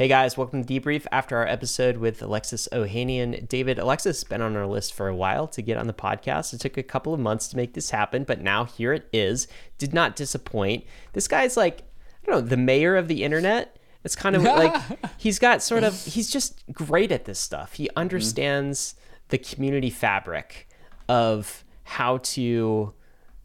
Hey guys, welcome to Debrief. After our episode with Alexis Ohanian, David Alexis has been on our list for a while to get on the podcast. It took a couple of months to make this happen, but now here it is. Did not disappoint. This guy's like, I don't know, the mayor of the internet. It's kind of like he's got sort of he's just great at this stuff. He mm-hmm. understands the community fabric of how to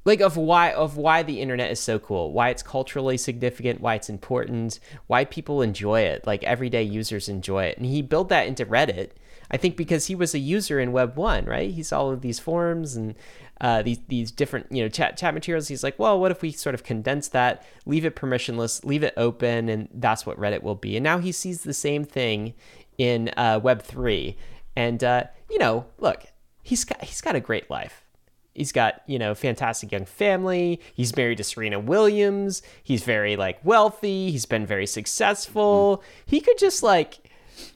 like of why of why the internet is so cool why it's culturally significant why it's important why people enjoy it like everyday users enjoy it. And he built that into reddit i think because he was a user in web 1 right? He saw all of these forums and uh, these these different you know chat chat materials. He's like well what if we sort of condense that leave it permissionless leave it open and that's what reddit will be. And now he sees the same thing in uh, web 3 and uh, you know look he's got he's got a great life he's got you know fantastic young family. He's married to serena williams. He's very like wealthy. He's been very successful. Mm-hmm. He could just like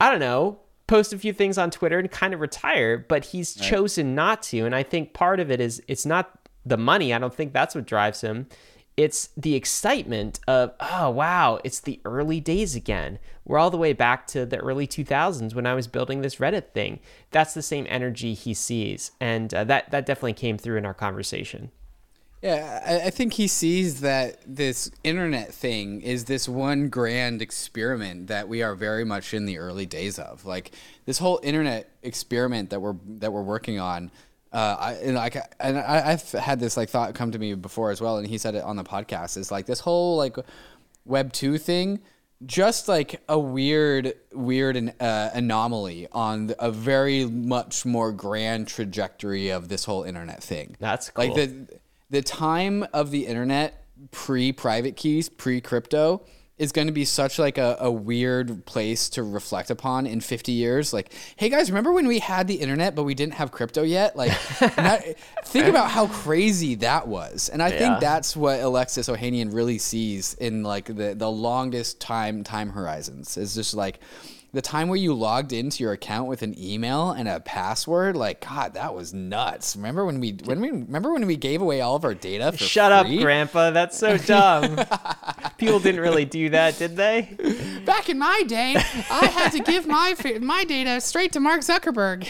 i don't know post a few things on twitter and kind of retire but he's chosen not to. And i think part of it is it's not the money. I don't think that's what drives him it's the excitement of oh wow it's the early days again we're all the way back to the early 2000s when i was building this reddit thing that's the same energy he sees and uh, that that definitely came through in our conversation Yeah, I, I think he sees that this internet thing is this one grand experiment that we are very much in the early days of. Like this whole internet experiment that we're that we're working on. Uh, I and like and I, I've had this like thought come to me before as well, and he said it on the podcast. Is like this whole like Web two thing, just like a weird weird an, uh, anomaly on a very much more grand trajectory of this whole internet thing. That's like the the time of the internet pre private keys, pre crypto is going to be such like a, a weird place to reflect upon in 50 years. Like hey guys remember when we had the internet but we didn't have crypto yet? Like think about how crazy that was. And i Yeah. think that's what alexis ohanian really sees in like the, the longest time time horizons is just like the time where you logged into your account with an email and a password like god that was nuts. Remember when we when we remember when we gave away all of our data for shut up grandpa. That's so dumb. People didn't really do that did they? Back in my day, I had to give my my data straight to Mark Zuckerberg.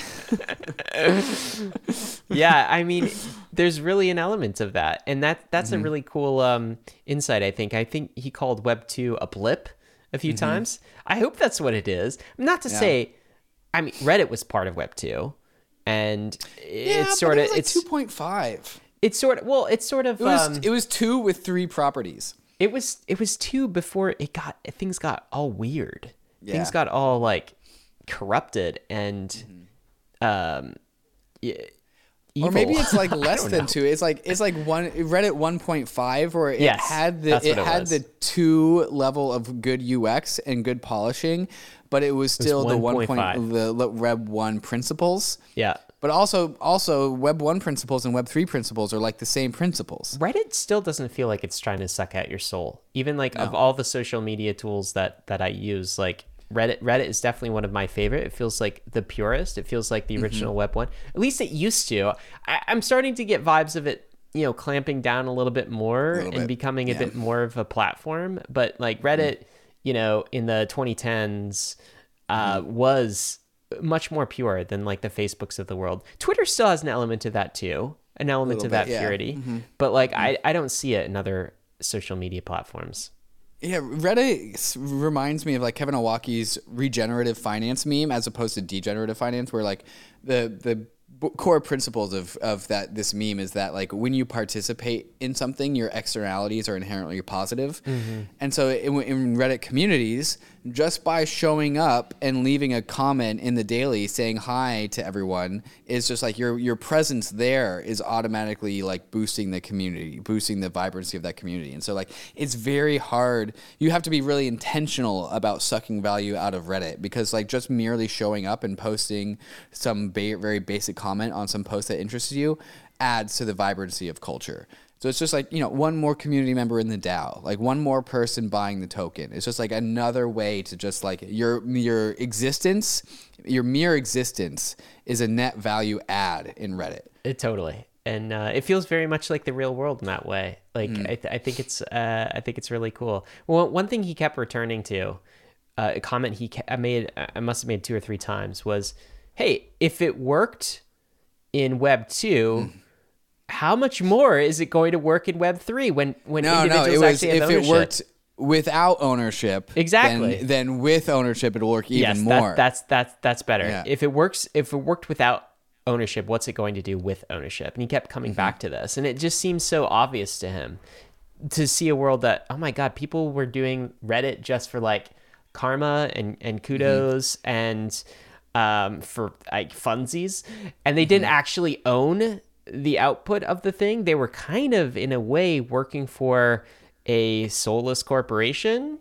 yeah i mean there's really an element of that and that that's Mm-hmm. a really cool um insight i think. I think he called web 2 a blip a Mm-hmm. few times. I hope that's what it is. Not to say i mean reddit was part of web 2 and yeah, it's sort of it was it's 2.5 it's sort of well it's sort of it was um, it was two with three properties. It was it was two before it got things got all weird. Things got all like corrupted and um yeah, or maybe it's like less than know. two. It's like it's like one reddit 1.5 where it Yes, had the it it had was. the two level of good ux and good polishing but it was still the one point the web 1 principles. Yeah. But also also web 1 principles and web 3 principles are like the same principles. Reddit still doesn't feel like it's trying to suck out your soul. Even like of all the social media tools that that I use, like Reddit Reddit is definitely one of my favorite. It feels like the purest. It feels like the Mm-hmm. original web one. At least it used to. I, I'm starting to get vibes of it, you know, clamping down a little bit more and bit, becoming a bit more of a platform. But like Reddit, you know, in the 2010s uh, Mm-hmm. was much more pure than like the Facebooks of the world. Twitter still has an element of that too, an element of bit, that yeah. purity. Mm-hmm. But like I, I don't see it in other social media platforms. Yeah, Reddit reminds me of like Kevin Owocki's regenerative finance meme as opposed to degenerative finance, where like the the core principles of of that this meme is that like when you participate in something, your externalities are inherently positive, mm-hmm. and so in, in Reddit communities, just by showing up and leaving a comment in the daily saying hi to everyone is just like your your presence there is automatically like boosting the community, boosting the vibrancy of that community. And so like it's very hard. You have to be really intentional about sucking value out of Reddit because like just merely showing up and posting some ba- very basic comment on some post that interests you adds to the vibrancy of culture. So it's just like, you know, one more community member in the DAO, like one more person buying the token. It's just like another way to just like your your existence, your mere existence is a net value add in Reddit. It totally. And uh, it feels very much like the real world in that way. Like I, th- I think it's uh, I think it's really cool. Well, one thing he kept returning to uh, a comment he ca- I made, I must have made two or three times was, "Hey, if it worked in Web two, how much more is it going to work in Web three when when No, no, individuals it was actually have if it worked without ownership. Exactly. Then, then with ownership, it'll work even yes, more. That, that's that's that's better. Yeah. If it works, if it worked without ownership, what's it going to do with ownership? And he kept coming Mm-hmm. back to this, and it just seems so obvious to him to see a world that oh my god, people were doing Reddit just for like karma and and Mm-hmm. kudos and um for like funsies, and they didn't Mm-hmm. actually own the output of the thing. They were kind of in a way working for a soulless corporation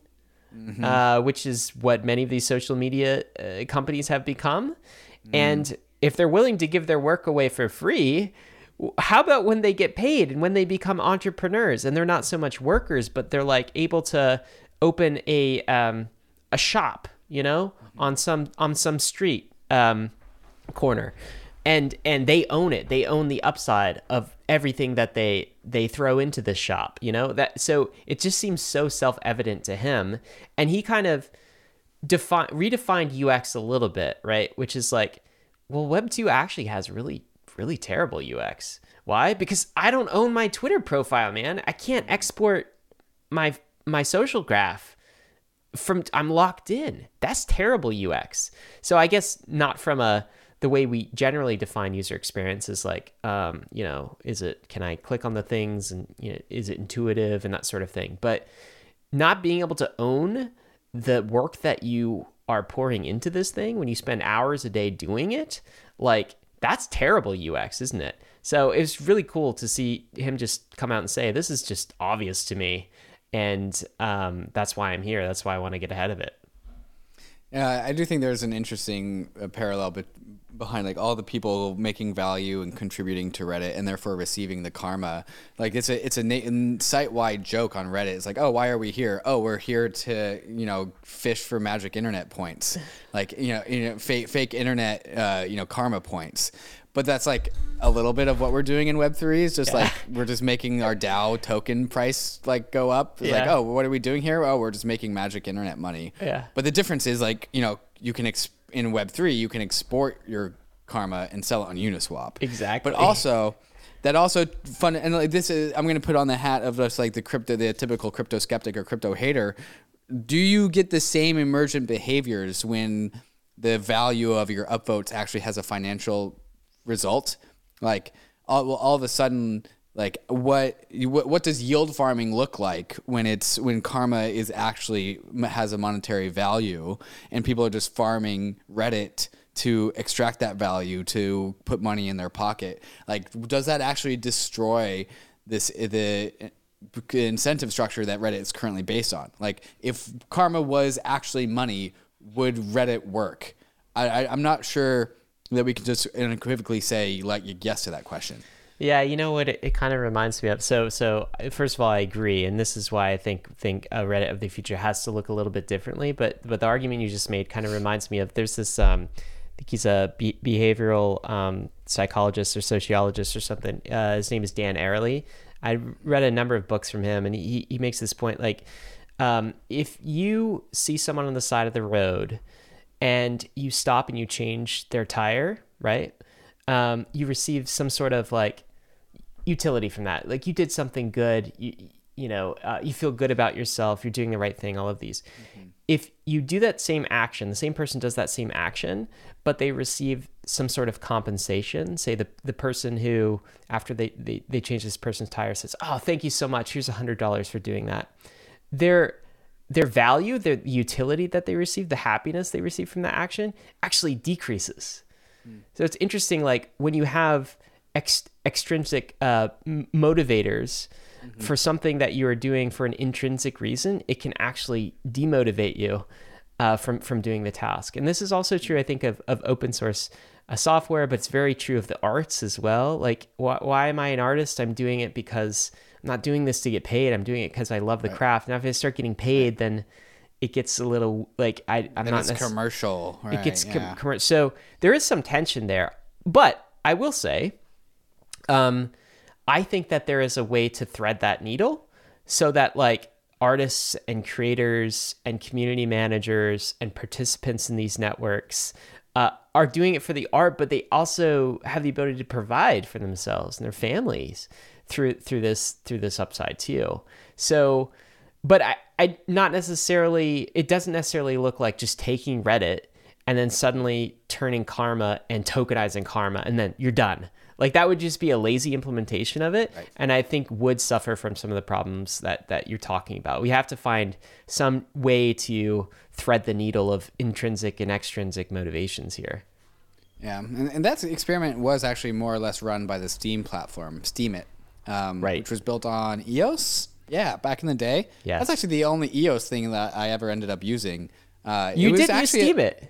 uh, which is what many of these social media uh, companies have become. And if they're willing to give their work away for free, how about when they get paid and when they become entrepreneurs and they're not so much workers, but they're like able to open a um, a shop, you know, on some on some street um, corner, and and they own it. They own the upside of everything that they they throw into this shop. You know that. So it just seems so self evident to him, and he kind of define redefined UX a little bit, right? Which is like, well, Web two actually has really really terrible UX. Why? Because I don't own my Twitter profile, man. I can't export my my social graph from I'm locked in. That's terrible UX. So I guess not from a the way we generally define user experience is like um, you know, is it can I click on the things and you know, is it intuitive and that sort of thing. But not being able to own the work that you are pouring into this thing when you spend hours a day doing it, like that's terrible UX, isn't it? So it was really cool to see him just come out and say, "This is just obvious to me," and um, that's why I'm here. That's why I want to get ahead of it. Yeah, I do think there's an interesting uh, parallel be- behind like all the people making value and contributing to Reddit and therefore receiving the karma. Like it's a it's a na- site-wide joke on Reddit. It's like, oh, why are we here? Oh, we're here to you know fish for magic internet points, like you know you know fake fake internet uh, you know karma points. But that's like a little bit of what we're doing in Web three. Is just like we're just making our DAO token price like go up. It's like, oh, what are we doing here? Oh, we're just making magic internet money. Yeah. But the difference is like, you know, you can ex- in Web three, you can export your karma and sell it on Uniswap. Exactly. But also, that also fun and like this is I'm gonna put on the hat of just like the crypto, the typical crypto skeptic or crypto hater. Do you get the same emergent behaviors when the value of your upvotes actually has a financial result? Like all, all of a sudden, like what, what what does yield farming look like when it's when karma is actually has a monetary value and people are just farming Reddit to extract that value to put money in their pocket? Like, does that actually destroy this the uh, incentive structure that Reddit is currently based on? Like, if karma was actually money, would Reddit work? I, I, I'm not sure that we can just unequivocally say like yes to that question. Yeah, you know what? It, it kind of reminds me of. So, so first of all, I agree, and this is why I think think a Reddit of the future has to look a little bit differently. But but the argument you just made kind of reminds me of. There's this. Um, I think he's a be- behavioral um, psychologist or sociologist or something. Uh, his name is Dan Ariely. I read a number of books from him, and he he makes this point like, um, if you see someone on the side of the road, and you stop and you change their tire, right? Um, you receive some sort of like utility from that. Like you did something good. You you know uh, you feel good about yourself. You're doing the right thing. All of these. If you do that same action, the same person does that same action, but they receive some sort of compensation. Say the the person who after they they, they change this person's tire says, "Oh, thank you so much. Here's a hundred dollars for doing that." Their their value, their utility that they receive, the happiness they receive from that action actually decreases. So it's interesting, like when you have ex- extrinsic uh, m- motivators for something that you are doing for an intrinsic reason, it can actually demotivate you uh, from from doing the task. And this is also true, I think, of of open source uh, software, but it's very true of the arts as well. Like, wh- why am I an artist? I'm doing it because not doing this to get paid. I'm doing it because I love the craft. Now, if I start getting paid, then it gets a little like I, I'm Then not it's commercial. Right? it gets com- yeah. commer- so there is some tension there but i will say um i think that there is a way to thread that needle so that like artists and creators and community managers and participants in these networks uh, are doing it for the art, but they also have the ability to provide for themselves and their families through through this through this upside too. So, but I, I not necessarily. It doesn't necessarily look like just taking Reddit and then suddenly turning karma and tokenizing karma and then you're done like that would just be a lazy implementation of it Right. and i think would suffer from some of the problems that that you're talking about we have to find some way to thread the needle of intrinsic and extrinsic motivations here Yeah, and, and that experiment was actually more or less run by the Steem platform, Steemit, um, Right. which was built on EOS. Yeah, back in the day. Yes. that's actually the only EOS thing that I ever ended up using. Uh, it you did use actually- Steemit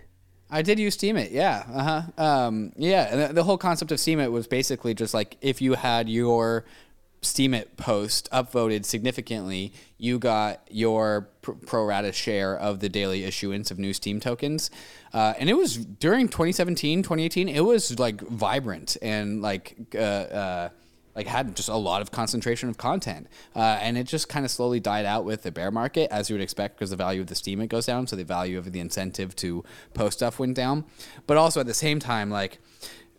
I did use Steemit, yeah, uh huh, um, yeah. And the, the whole concept of Steemit was basically just like if you had your Steemit post upvoted significantly, you got your pr- pro rata share of the daily issuance of new Steem tokens. Uh, and it was during 2017, 2018, it was like vibrant and like uh, uh, like had just a lot of concentration of content. Uh, and it just kind of slowly died out with the bear market, as you would expect, because the value of the Steemit goes down, so the value of the incentive to post stuff went down. But also at the same time, like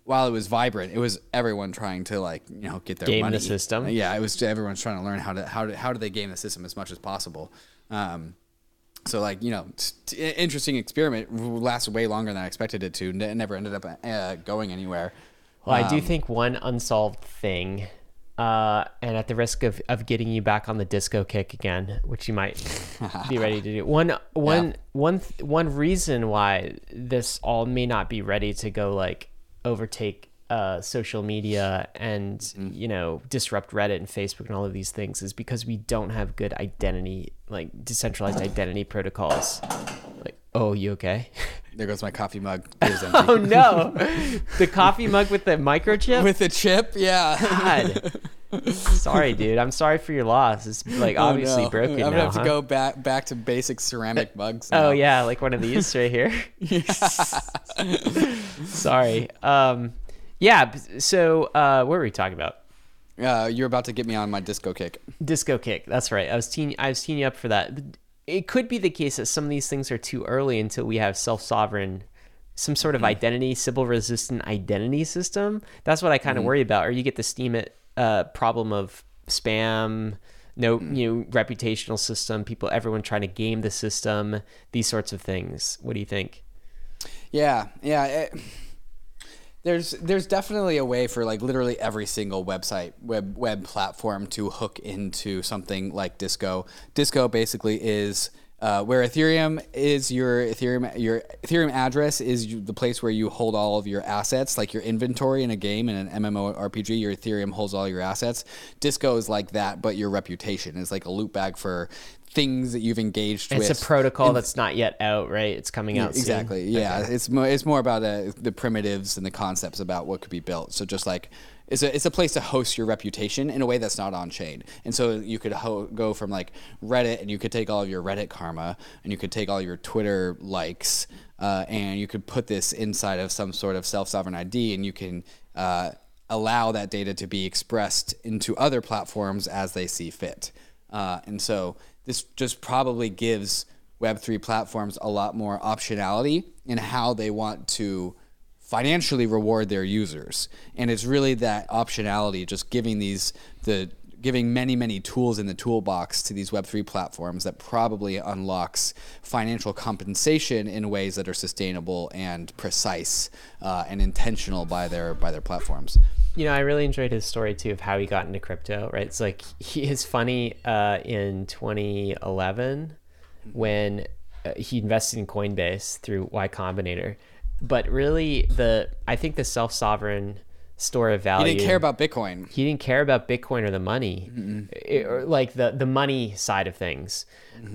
while it was vibrant, it was everyone trying to like you know get their Game the money. system. Yeah, it was everyone's trying to learn how to how to how do they game the system as much as possible. Um, so like you know, t- interesting experiment lasted way longer than I expected it to. It never ended up uh, going anywhere. Well, I do Um, think one unsolved thing, uh, and at the risk of, of getting you back on the disco kick again, which you might be ready to do. One, one, one, th- one reason why this all may not be ready to go like overtake uh, social media and Mm-hmm. you know disrupt Reddit and Facebook and all of these things is because we don't have good identity, like decentralized identity protocols. Like, oh, you okay? There goes my coffee mug. Oh no, the coffee mug with the microchip. With the chip, yeah. God. sorry, dude. I'm sorry for your loss. It's like Oh, obviously no. broken I'm gonna now. have to go back back to basic ceramic mugs. Oh yeah, like one of these right here. sorry. Um, yeah. So uh, what were we talking about? Uh, you're about to get me on my disco kick. Disco kick. That's right. I was teeing. I was teeing you up for that. It could be the case that some of these things are too early until we have self-sovereign, some sort of hmm. identity, Sybil-resistant identity system. That's what I kind of hmm. worry about. Or you get the Steemit uh, problem of spam, no, hmm. you know, reputational system, people, everyone trying to game the system, these sorts of things. What do you think? Yeah, yeah. It, there's there's definitely a way for like literally every single website web web platform to hook into something like Disco. Disco basically is uh, where Ethereum is your Ethereum your Ethereum address is you, the place where you hold all of your assets, like your inventory in a game in an MMORPG. Your Ethereum holds all your assets. Disco is like that, but your reputation is like a loot bag for things that you've engaged with. It's a protocol that's not yet out, right? It's coming out soon. Exactly. Yeah, it's more it's more about uh, the primitives and the concepts about what could be built. So just like it's a it's a place to host your reputation in a way that's not on chain. And so you could ho- go from like Reddit, and you could take all of your Reddit karma, and you could take all your Twitter likes, uh, and you could put this inside of some sort of self sovereign ID, and you can. Uh, allow that data to be expressed into other platforms as they see fit. Uh, and so this just probably gives Web3 platforms a lot more optionality in how they want to financially reward their users. And it's really that optionality, just giving these, the, giving many, many tools in the toolbox to these Web3 platforms that probably unlocks financial compensation in ways that are sustainable and precise uh, and intentional by their, by their platforms. You know, I really enjoyed his story too of how he got into crypto. Right, it's like he is funny uh, in 2011 when uh, he invested in Coinbase through Y Combinator, but really the I think the self sovereign store of value. He didn't care about Bitcoin. he didn't care about Bitcoin or the money, It- or like the the money side of things,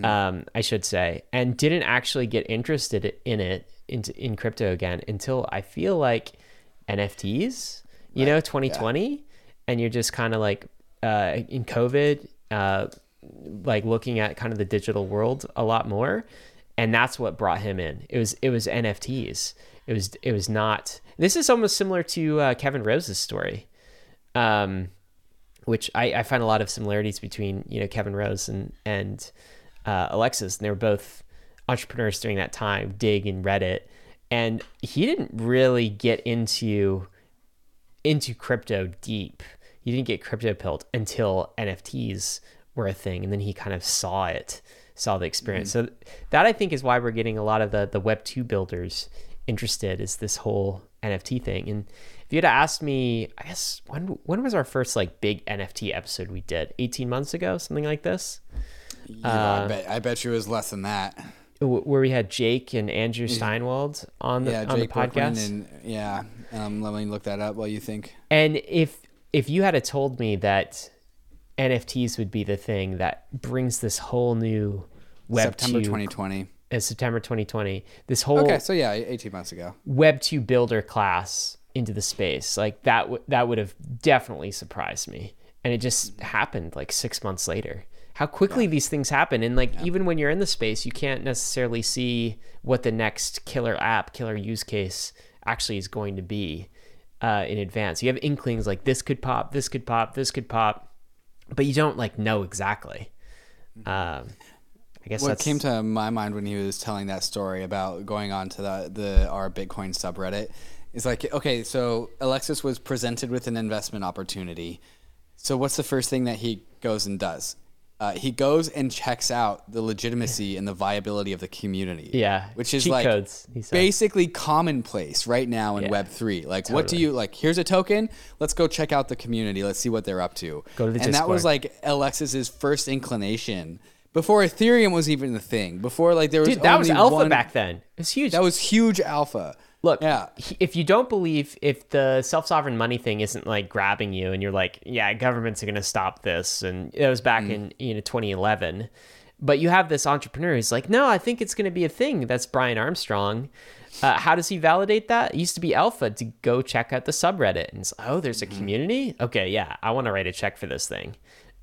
um, I should say, and didn't actually get interested in it into in crypto again until I feel like NFTs, you know, 2020, and you're just kind of like uh, in COVID, uh, like looking at kind of the digital world a lot more, and that's what brought him in. It was it was NFTs. It was it was not. This is almost similar to uh, Kevin Rose's story. Um, which I, I find a lot of similarities between you know Kevin Rose and and uh, Alexis, and they were both entrepreneurs during that time, Digg and Reddit, and he didn't really get into into crypto deep. He didn't get crypto pilled until NFTs were a thing, and then he kind of saw it, saw the experience. So that I think is why we're getting a lot of the the Web two builders interested is this whole NFT thing. And if you had asked me, I guess when when was our first like big NFT episode we did? Eighteen months ago, something like this, Yeah, I bet I bet you it was less than that. where we had Jake and Andrew Steinwold on the Yeah, on the Jake podcast. and yeah. Um, let me look that up while you think. And if if you had told me that NFTs would be the thing that brings this whole new Web September 2, 2020. uh, September 2020, this whole Okay, so yeah, 18 months ago. Web 2 builder class into the space, like that w- that would have definitely surprised me. And it just happened like 6 months later. How quickly these things happen and like even when you're in the space, you can't necessarily see what the next killer app, killer use case actually is going to be uh, in advance. You have inklings like this could pop, this could pop, this could pop, but you don't like know exactly. Um, I guess What that's came to my mind when he was telling that story about going on to the, the our Bitcoin subreddit is like, okay, so Alexis was presented with an investment opportunity. So what's the first thing that he goes and does? Uh, he goes and checks out the legitimacy and the viability of the community. Yeah, which is cheat like codes, basically commonplace right now in Yeah, Web three. Like, what do you like? Here's a token. Let's go check out the community. Let's see what they're up to. Go to the and that was like Alexis's first inclination before Ethereum was even a thing. Before like there was Dude, that was alpha one- back then. It's huge. That was huge alpha. Look, Yeah. if you don't believe if the self-sovereign money thing isn't like grabbing you and you're like, yeah, governments are going to stop this and it was back in, you know, 2011. But you have this entrepreneur who's like, no, I think it's going to be a thing. That's Brian Armstrong. Uh, how does he validate that? It used to be alpha to go check out the subreddit and it's, oh, there's a community. Okay, yeah, I want to write a check for this thing.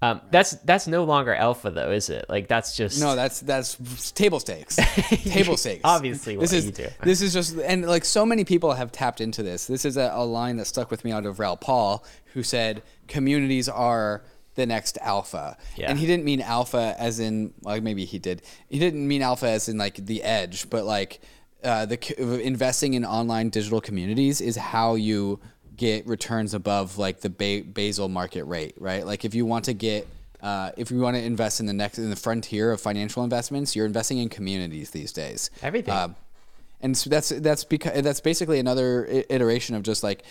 Um, that's that's no longer alpha though, is it? Like that's just No, that's that's table stakes. table stakes. Obviously this is you do. this is just and like so many people have tapped into this. This is a, a line that stuck with me out of Raoul Paul, who said communities are the next alpha. Yeah. And he didn't mean alpha as in like maybe he did. He didn't mean alpha as in like the edge, but like uh, the investing in online digital communities is how you get returns above like the ba- basal market rate, right? Like if you want to get uh, if you want to invest in the next in the frontier of financial investments, you're investing in communities these days. Everything. Um, and so that's that's because that's basically another iteration of just like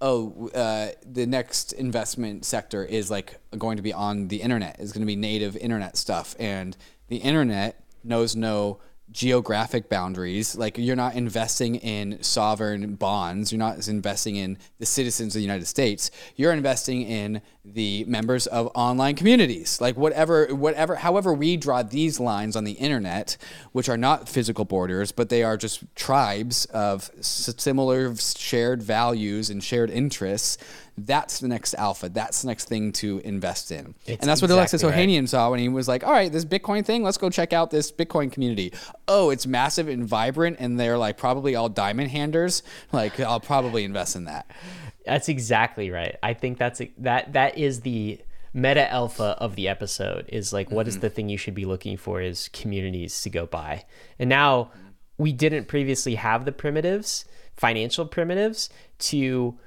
oh uh, the next investment sector is like going to be on the internet is going to be native internet stuff and the internet knows no geographic boundaries like you're not investing in sovereign bonds you're not investing in the citizens of the united states you're investing in the members of online communities. Like whatever whatever however we draw these lines on the internet which are not physical borders but they are just tribes of similar shared values and shared interests that's the next alpha that's the next thing to invest in It's and that's what alexis exactly right. ohanian saw when he was like all right this bitcoin thing let's go check out this bitcoin community oh it's massive and vibrant and they're like probably all diamond handers like i'll probably invest in that That's exactly right. I think that's that that is the meta alpha of the episode is like what is Mm-hmm. the thing you should be looking for is communities to go by. And now we didn't previously have the primitives, financial primitives to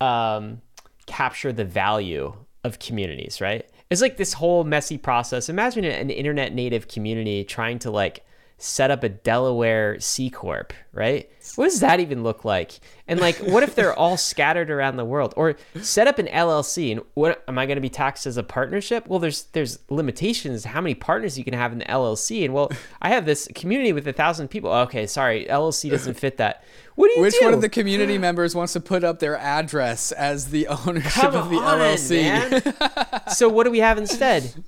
um, capture the value of communities, right? It's like this whole messy process. Imagine an internet native community trying to like set up a Delaware C corp, right? What does that even look like? And like, what if they're all scattered around the world? Or set up an LLC and what am I going to be taxed as a partnership? Well, there's there's limitations how many partners you can have in the LLC. And well, I have this community with a thousand people. Okay, sorry, LLC doesn't fit that. What do you which do? one of the community members wants to put up their address as the ownership Come of the on, llc so what do we have instead?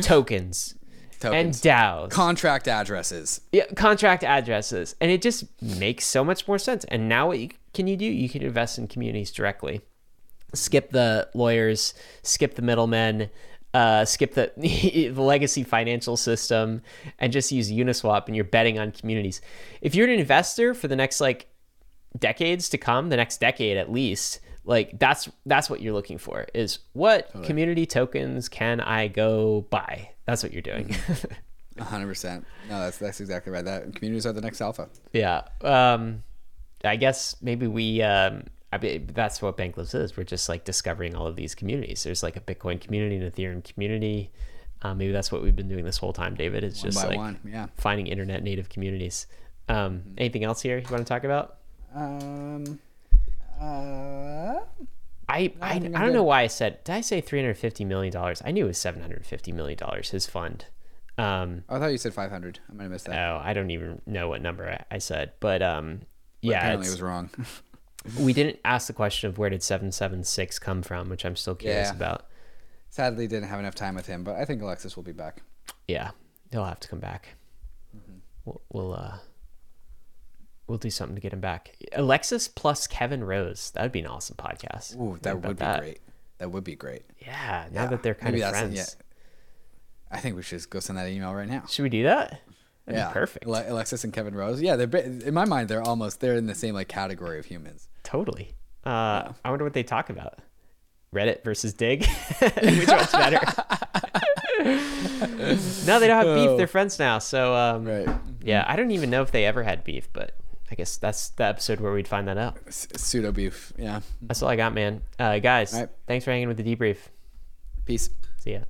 Tokens. Tokens. And DAOs. contract addresses yeah, contract addresses. And it just makes so much more sense. And now what you, can you do? You can invest in communities directly. Skip the lawyers, skip the middlemen, uh, skip the, the legacy financial system, and just use Uniswap and you're betting on communities. If you're an investor for the next like decades to come, the next decade at least, like that's that's what you're looking for is what community tokens can I go buy? That's what you're doing. Mm-hmm. hundred percent. No, that's that's exactly right. That communities are the next alpha. yeah. Um, I guess maybe we. Um, I mean, that's what Bankless is. We're just like discovering all of these communities. There's like a Bitcoin community, an Ethereum community. Uh, maybe that's what we've been doing this whole time, David. It's just like one, yeah. finding internet native communities. Um, anything else here you want to talk about? Um. Uh. I, I, I don't know why I said did I say three hundred fifty million dollars? I knew it was seven hundred fifty million dollars. His fund. Um, I thought you said five hundred. I might have missed that. oh, I don't even know what number I, I said, but um, yeah, Apparently, it was wrong. we didn't ask the question of where did seven seven six come from, which I'm still curious Yeah. about. Sadly, didn't have enough time with him, but I think Alexis will be back. Yeah, he'll have to come back. Mm-hmm. We'll, we'll uh, we'll do something to get him back. Alexis plus Kevin Rose. That would be an awesome podcast. Ooh, that would be that? great. That would be great. Yeah, now Yeah. that they're kind Maybe of friends. yeah. I think we should just go send that email right now. Should we do that? That'd yeah, be perfect. Ale- Alexis and Kevin Rose. Yeah, they're in my mind. They're almost they're in the same like category of humans. Totally. Uh, I wonder what they talk about. Reddit versus Digg. Which one's better? no, they don't have beef. They're friends now. So, um, Right. yeah, I don't even know if they ever had beef, but I guess that's the episode where we'd find that out. Pseudo beef. Yeah. That's all I got, man. Uh, guys, right. thanks for hanging with the debrief. Peace. See ya.